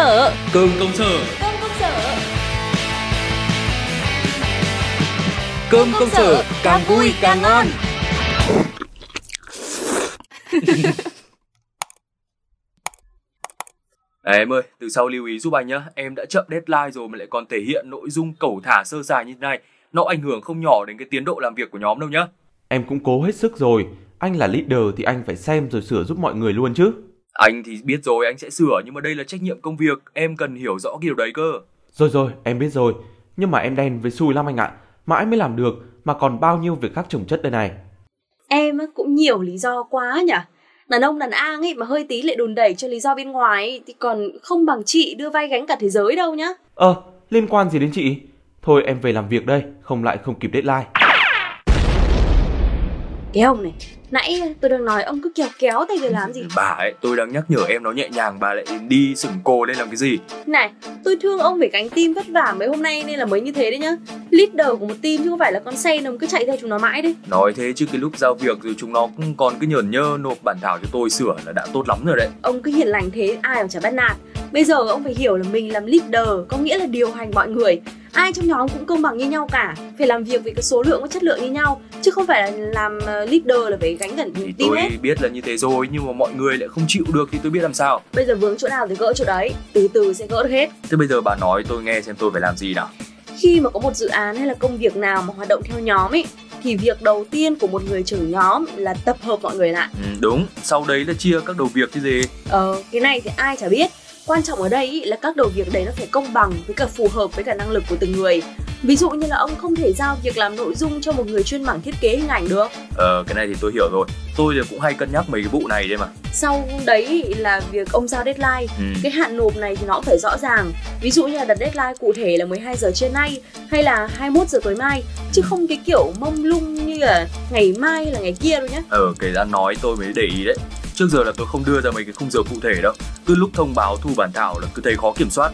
sở Cơm công sở. Cơm công sở. Cơm công sở càng vui càng ngon. Này em ơi, từ sau lưu ý giúp anh nhá. Em đã chậm deadline rồi mà lại còn thể hiện nội dung cẩu thả sơ sài như thế này. Nó ảnh hưởng không nhỏ đến cái tiến độ làm việc của nhóm đâu nhá. Em cũng cố hết sức rồi. Anh là leader thì anh phải xem rồi sửa giúp mọi người luôn chứ. Anh thì biết rồi anh sẽ sửa Nhưng mà đây là trách nhiệm công việc Em cần hiểu rõ cái điều đấy cơ Rồi rồi, em biết rồi. Nhưng mà em đen với xui lắm anh ạ. Mãi mới làm được, mà còn bao nhiêu việc khác chồng chất đây này. Em á, cũng nhiều lý do quá nhỉ Đàn ông đàn an ấy mà hơi tí lại đùn đẩy cho lý do bên ngoài ấy, Thì còn không bằng chị đưa vai gánh cả thế giới đâu nhá Ờ, liên quan gì đến chị? Thôi em về làm việc đây, không lại không kịp deadline. Cái ông này Nãy tôi đang nói ông cứ kéo kéo tay để làm gì? Bà ấy, tôi đang nhắc nhở em nó nhẹ nhàng Bà lại đi sừng cô lên làm cái gì? Này, tôi thương ông phải gánh team vất vả mấy hôm nay nên là mới như thế đấy nhá. Leader của một team chứ không phải là con sen ông cứ chạy theo chúng nó mãi đấy Nói thế chứ cái lúc giao việc rồi chúng nó cũng còn cứ nhởn nhơ nộp bản thảo cho tôi sửa là đã tốt lắm rồi đấy. Ông cứ hiền lành thế ai mà chả bắt nạt. Bây giờ ông phải hiểu là mình làm leader có nghĩa là điều hành mọi người. Ai trong nhóm cũng công bằng như nhau cả. Phải làm việc với cái số lượng và chất lượng như nhau Chứ không phải là làm ờ, leader là phải gánh gần Thì team tôi hết. biết là như thế rồi nhưng mà mọi người lại không chịu được thì tôi biết làm sao. Bây giờ vướng chỗ nào thì gỡ chỗ đấy. Từ từ sẽ gỡ được hết. Thế bây giờ bà nói tôi nghe xem tôi phải làm gì nào. Khi mà có một dự án hay là công việc nào mà hoạt động theo nhóm ấy Thì việc đầu tiên của một người trưởng nhóm là tập hợp mọi người lại. Ừ, Đúng, sau đấy là chia các đầu việc chứ gì. Ờ, cái này thì ai chả biết. Quan trọng ở đây ý là các đầu việc đấy nó phải công bằng với cả phù hợp với cả năng lực của từng người Ví dụ như là ông không thể giao việc làm nội dung cho một người chuyên mảng thiết kế hình ảnh được. Ờ, cái này thì tôi hiểu rồi. Tôi thì cũng hay cân nhắc mấy cái vụ này đây mà. Sau đấy là việc ông giao deadline. Ừ. Cái hạn nộp này thì nó cũng phải rõ ràng. Ví dụ như là đặt deadline cụ thể là 12 giờ trưa nay Hay là 21 giờ tối mai. Chứ không cái kiểu mông lung như là ngày mai là ngày kia đâu nhá. Ờ, kể ra nói tôi mới để ý đấy. Trước giờ là tôi không đưa ra mấy cái khung giờ cụ thể đâu. Cứ lúc thông báo thu bản thảo là cứ thấy khó kiểm soát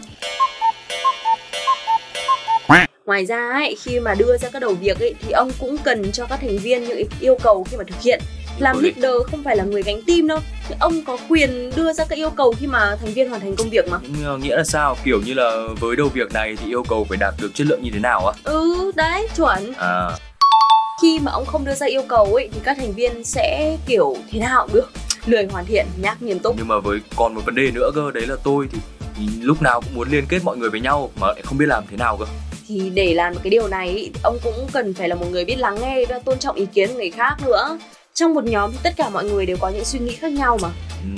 Ngoài ra ấy, khi mà đưa ra các đầu việc ấy, thì ông cũng cần cho các thành viên những yêu cầu khi mà thực hiện. Làm leader không phải là người gánh team đâu. Ông có quyền đưa ra các yêu cầu khi mà thành viên hoàn thành công việc mà. Ờ, Nghĩa là sao? Kiểu như là với đầu việc này thì yêu cầu phải đạt được chất lượng như thế nào á? Ừ, đấy, chuẩn. À, Khi mà ông không đưa ra yêu cầu ấy thì các thành viên sẽ kiểu thế nào cũng được. Lười hoàn thiện, nhắc nghiêm túc. nhưng mà với còn một vấn đề nữa cơ đấy là tôi thì, thì lúc nào cũng muốn liên kết mọi người với nhau mà lại không biết làm thế nào cơ Thì để làm được cái điều này ý, ông cũng cần phải là một người biết lắng nghe và tôn trọng ý kiến của người khác nữa. Trong một nhóm thì tất cả mọi người đều có những suy nghĩ khác nhau mà.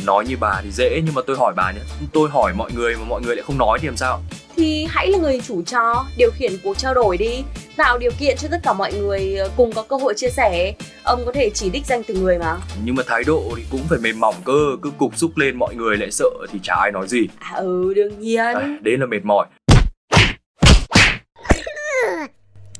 nói như bà thì dễ nhưng mà tôi hỏi bà nhé. Tôi hỏi mọi người mà mọi người lại không nói thì làm sao? Thì hãy là người chủ trò điều khiển cuộc trao đổi đi. Tạo điều kiện cho tất cả mọi người ờ, cùng có cơ hội chia sẻ. Ông có thể chỉ đích danh từng người mà. Nhưng mà thái độ thì cũng phải mềm mỏng cơ. Cứ cục xúc lên mọi người lại sợ thì chả ai nói gì. À ừ đương nhiên. À, đấy là mệt mỏi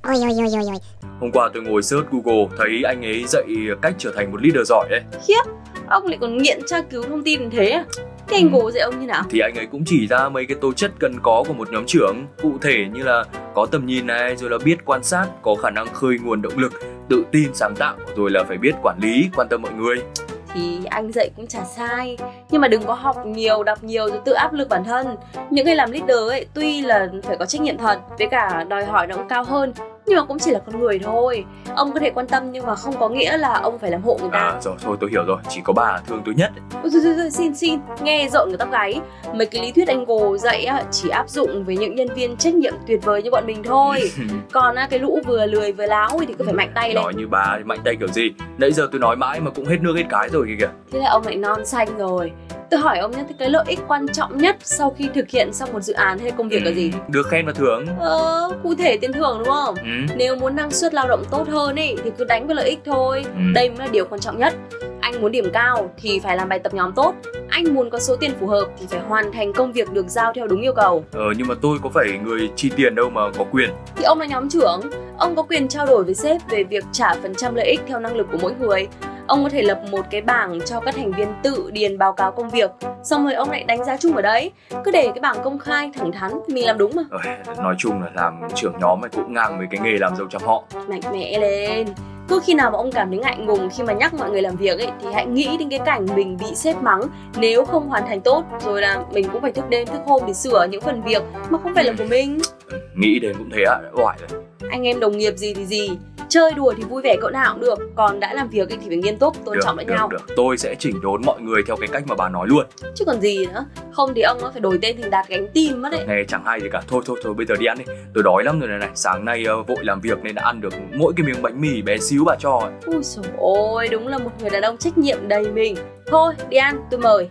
Ôi ôi ôi ôi ôi. Hôm qua tôi ngồi search google thấy anh ấy dạy cách trở thành một leader giỏi đấy khiếp ông lại còn nghiện tra cứu thông tin như thế à? Thế anh cố dạy ông như nào? Thì anh ấy cũng chỉ ra mấy cái tố chất cần có của một nhóm trưởng cụ thể như là có tầm nhìn này rồi là biết quan sát có khả năng khơi nguồn động lực tự tin sáng tạo rồi là phải biết quản lý quan tâm mọi người. Thì anh dạy cũng chả sai nhưng mà đừng có học nhiều đọc nhiều rồi tự áp lực bản thân. Những người làm leader ấy tuy là phải có trách nhiệm thật với cả đòi hỏi nó cũng cao hơn nhưng mà cũng chỉ là con người thôi. Ông có thể quan tâm nhưng mà không có nghĩa là ông phải làm hộ người ta. À rồi thôi tôi hiểu rồi. Chỉ có bà thương tôi nhất. Ôi, rồi, rồi, rồi, xin xin nghe rộn người tóc gáy. Mấy cái lý thuyết anh gồ dạy chỉ áp dụng với những nhân viên trách nhiệm tuyệt vời như bọn mình thôi. Còn cái lũ vừa lười vừa láo thì cứ phải mạnh tay lên. Nói như bà mạnh tay kiểu gì? Nãy giờ tôi nói mãi mà cũng hết nước hết cái rồi kìa kìa. Thế là ông lại non xanh rồi tôi hỏi ông nhé cái lợi ích quan trọng nhất sau khi thực hiện xong một dự án hay công việc là gì? Ừ, được khen và thưởng. Ờ cụ thể tiền thưởng đúng không? Ừ. nếu muốn năng suất lao động tốt hơn ấy thì cứ đánh vào lợi ích thôi. Ừ. đây mới là điều quan trọng nhất. Anh muốn điểm cao thì phải làm bài tập nhóm tốt. Anh muốn có số tiền phù hợp thì phải hoàn thành công việc được giao theo đúng yêu cầu. Ờ nhưng mà tôi có phải người chi tiền đâu mà có quyền. Thì ông là nhóm trưởng. Ông có quyền trao đổi với sếp về việc trả phần trăm lợi ích theo năng lực của mỗi người Ông có thể lập một cái bảng cho các thành viên tự điền báo cáo công việc Xong rồi ông lại đánh giá chung ở đấy. Cứ để cái bảng công khai thẳng thắn mình làm đúng mà. Nói chung là làm trưởng nhóm ấy cũng ngang với cái nghề làm dâu trăm họ. Mạnh mẽ lên. Cứ khi nào mà ông cảm thấy ngại ngùng khi mà nhắc mọi người làm việc ấy thì hãy nghĩ đến cái cảnh mình bị sếp mắng. Nếu không hoàn thành tốt rồi là mình cũng phải thức đêm thức hôm để sửa những phần việc mà không phải là của mình. Nghĩ đến cũng thế ạ. Đã oải rồi anh em đồng nghiệp gì thì gì chơi đùa thì vui vẻ cỡ nào cũng được. Còn đã làm việc thì phải nghiêm túc tôn được, trọng lẫn được, nhau. được. tôi sẽ chỉnh đốn mọi người theo cái cách mà bà nói luôn. Chứ còn gì nữa. Không thì ông nó phải đổi tên thành đạt gánh tim mất đấy. Nghe chẳng hay gì cả. Thôi thôi thôi bây giờ đi ăn đi. Tôi đói lắm rồi này này. Sáng nay uh, vội làm việc nên đã ăn được mỗi cái miếng bánh mì bé xíu bà cho. Ấy. ui dồi ôi đúng là một người đàn ông trách nhiệm đầy mình. Thôi đi ăn tôi mời